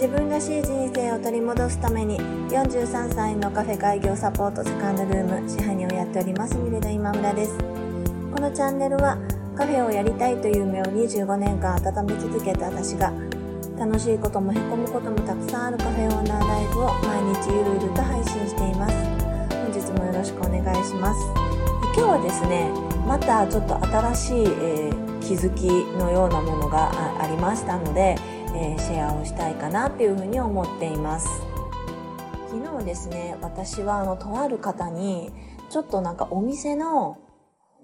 自分らしい人生を取り戻すために43歳のカフェ開業サポートセカンドルーム支配人をやっておりますミレダ今村です。このチャンネルはカフェをやりたいという夢を25年間温め続けた私が楽しいこともへこむこともたくさんあるカフェオーナーライフを毎日ゆるゆると配信しています。本日もよろしくお願いします。今日はですねまたちょっと新しい、えー、気づきのようなものがありましたのでえー、シェアをしたいかなっていうふうに思っています昨日ですね私はあのとある方にちょっとなんかお店の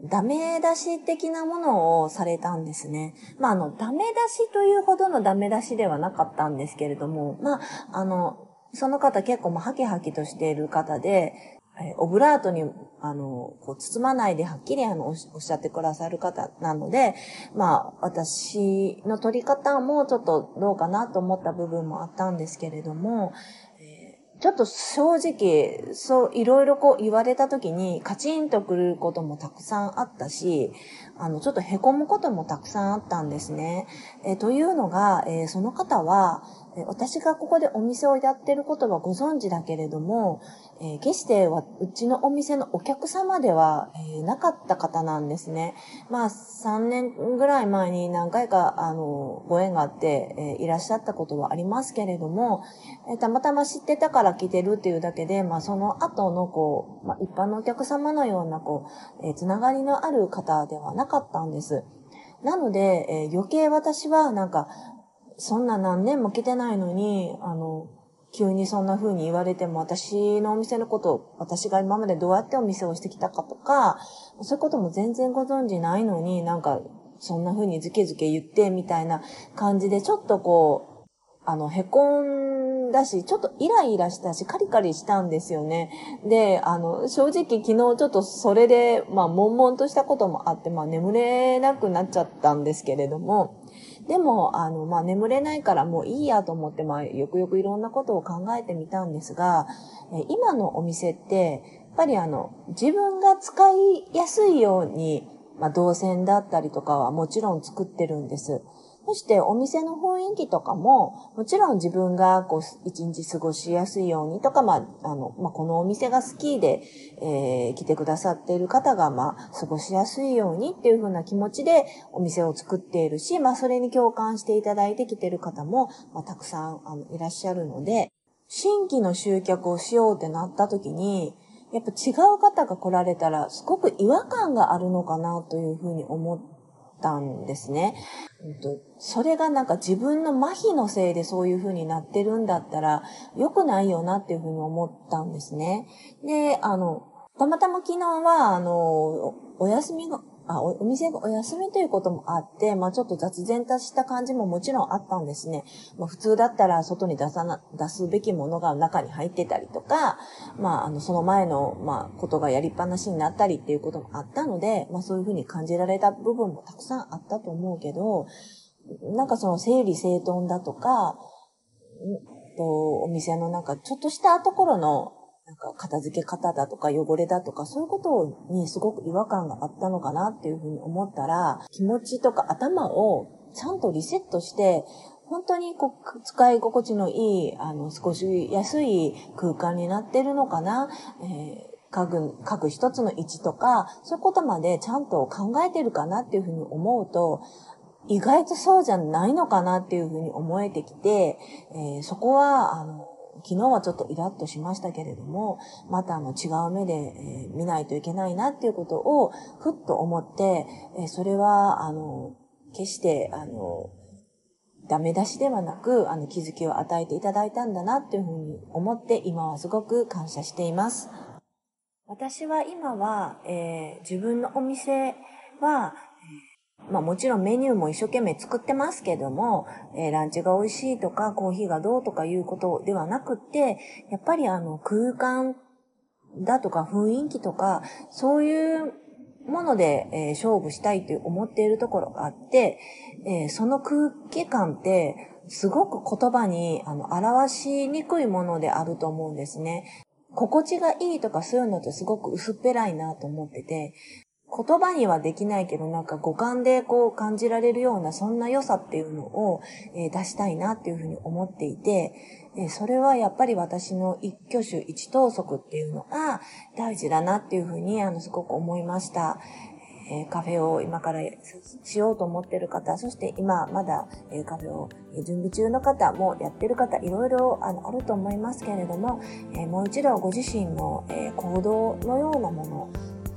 ダメ出し的なものをされたんですね。まあ、あの、ダメ出しというほどのダメ出しではなかったんですけれども、まあ、あの、その方結構もハキハキとしている方で、えオブラートに、あの、こう、包まないではっきりあの、おっしゃってくださる方なので、まあ、私の取り方もちょっとどうかなと思った部分もあったんですけれども、ちょっと正直、そう、いろいろこう言われた時にカチンとくることもたくさんあったし、あの、ちょっと凹むこともたくさんあったんですね。えというのが、えー、その方は、私がここでお店をやってることはご存知だけれども、えー、決してはうちのお店のお客様では、えー、なかった方なんですね。まあ、3年ぐらい前に何回か、あの、ご縁があって、えー、いらっしゃったことはありますけれども、えたまたま知ってたから来てるっていうだけで、まあ、その後の、こう、まあ、一般のお客様のような、こう、えつながりのある方ではなかったんです。なので、え余計私は、なんか、そんな何年も来てないのに、あの、急にそんな風に言われても、私のお店のことを、私が今までどうやってお店をしてきたかとか、そういうことも全然ご存知ないのに、なんか、そんな風にズケズケ言って、みたいな感じで、ちょっとこう、あの、へこんだし、ちょっとイライラしたし、カリカリしたんですよね。で、あの、正直昨日ちょっとそれで、まあ、悶々としたこともあって、まあ、眠れなくなっちゃったんですけれども、でも、あの、まあ、眠れないからもういいやと思って、まあ、よくよくいろんなことを考えてみたんですが、え今のお店って、やっぱりあの、自分が使いやすいように、まあ、動線だったりとかはもちろん作ってるんです。そしてお店の雰囲気とかも、もちろん自分がこう一日過ごしやすいようにとか、まあ、あの、まあ、このお店が好きで、えー、来てくださっている方が、まあ、過ごしやすいようにっていう風な気持ちでお店を作っているし、まあ、それに共感していただいて来ている方も、まあ、たくさんあのいらっしゃるので、新規の集客をしようってなった時に、やっぱ違う方が来られたら、すごく違和感があるのかなというふうに思ってたんですね。それがなんか自分の麻痺のせいでそういう風になってるんだったら良くないよなっていう風に思ったんですね。で、あの、たまたま昨日は、あの、お休みが、あお、店がお休みということもあって、まあちょっと雑然とした感じももちろんあったんですね。まあ普通だったら外に出さな、出すべきものが中に入ってたりとか、まああのその前の、まあことがやりっぱなしになったりっていうこともあったので、まあそういうふうに感じられた部分もたくさんあったと思うけど、なんかその整理整頓だとか、とお店のなんかちょっとしたところのなんか片付け方だとか汚れだとかそういうことにすごく違和感があったのかなっていうふうに思ったら、気持ちとか頭をちゃんとリセットして、本当にこう使い心地のいい、あの、少し安い空間になってるのかな、えー家具、家具一つの位置とか、そういうことまでちゃんと考えてるかなっていうふうに思うと、意外とそうじゃないのかなっていうふうに思えてきて、えー、そこは、あの、昨日はちょっとイラッとしましたけれども、またあの違う目で、え、見ないといけないなっていうことをふっと思って、え、それは、あの、決して、あの、ダメ出しではなく、あの、気づきを与えていただいたんだなっていうふうに思って、今はすごく感謝しています。私は今は、えー、自分のお店は、まあもちろんメニューも一生懸命作ってますけども、えー、ランチが美味しいとかコーヒーがどうとかいうことではなくって、やっぱりあの空間だとか雰囲気とか、そういうもので、えー、勝負したいって思っているところがあって、えー、その空気感って、すごく言葉にあの表しにくいものであると思うんですね。心地がいいとかそういうのってすごく薄っぺらいなと思ってて、言葉にはできないけど、なんか五感でこう感じられるような、そんな良さっていうのを、えー、出したいなっていうふうに思っていて、えー、それはやっぱり私の一挙手一投足っていうのが大事だなっていうふうに、あの、すごく思いました。えー、カフェを今からしようと思ってる方、そして今まだ、えー、カフェを準備中の方もやってる方、いろいろあのあると思いますけれども、えー、もう一度ご自身の、え行動のようなもの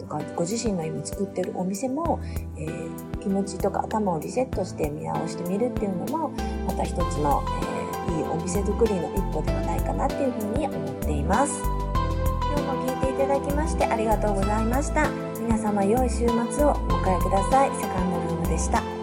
か、ご自身の今作ってるお店も、え気持ちとか頭をリセットして見直してみるっていうのも、また一つの、えいいお店作りの一歩ではないかなっていうふうに思っています。今日も聞いていただきましてありがとうございました。皆様良い週末をお迎えください。セカンドルームでした。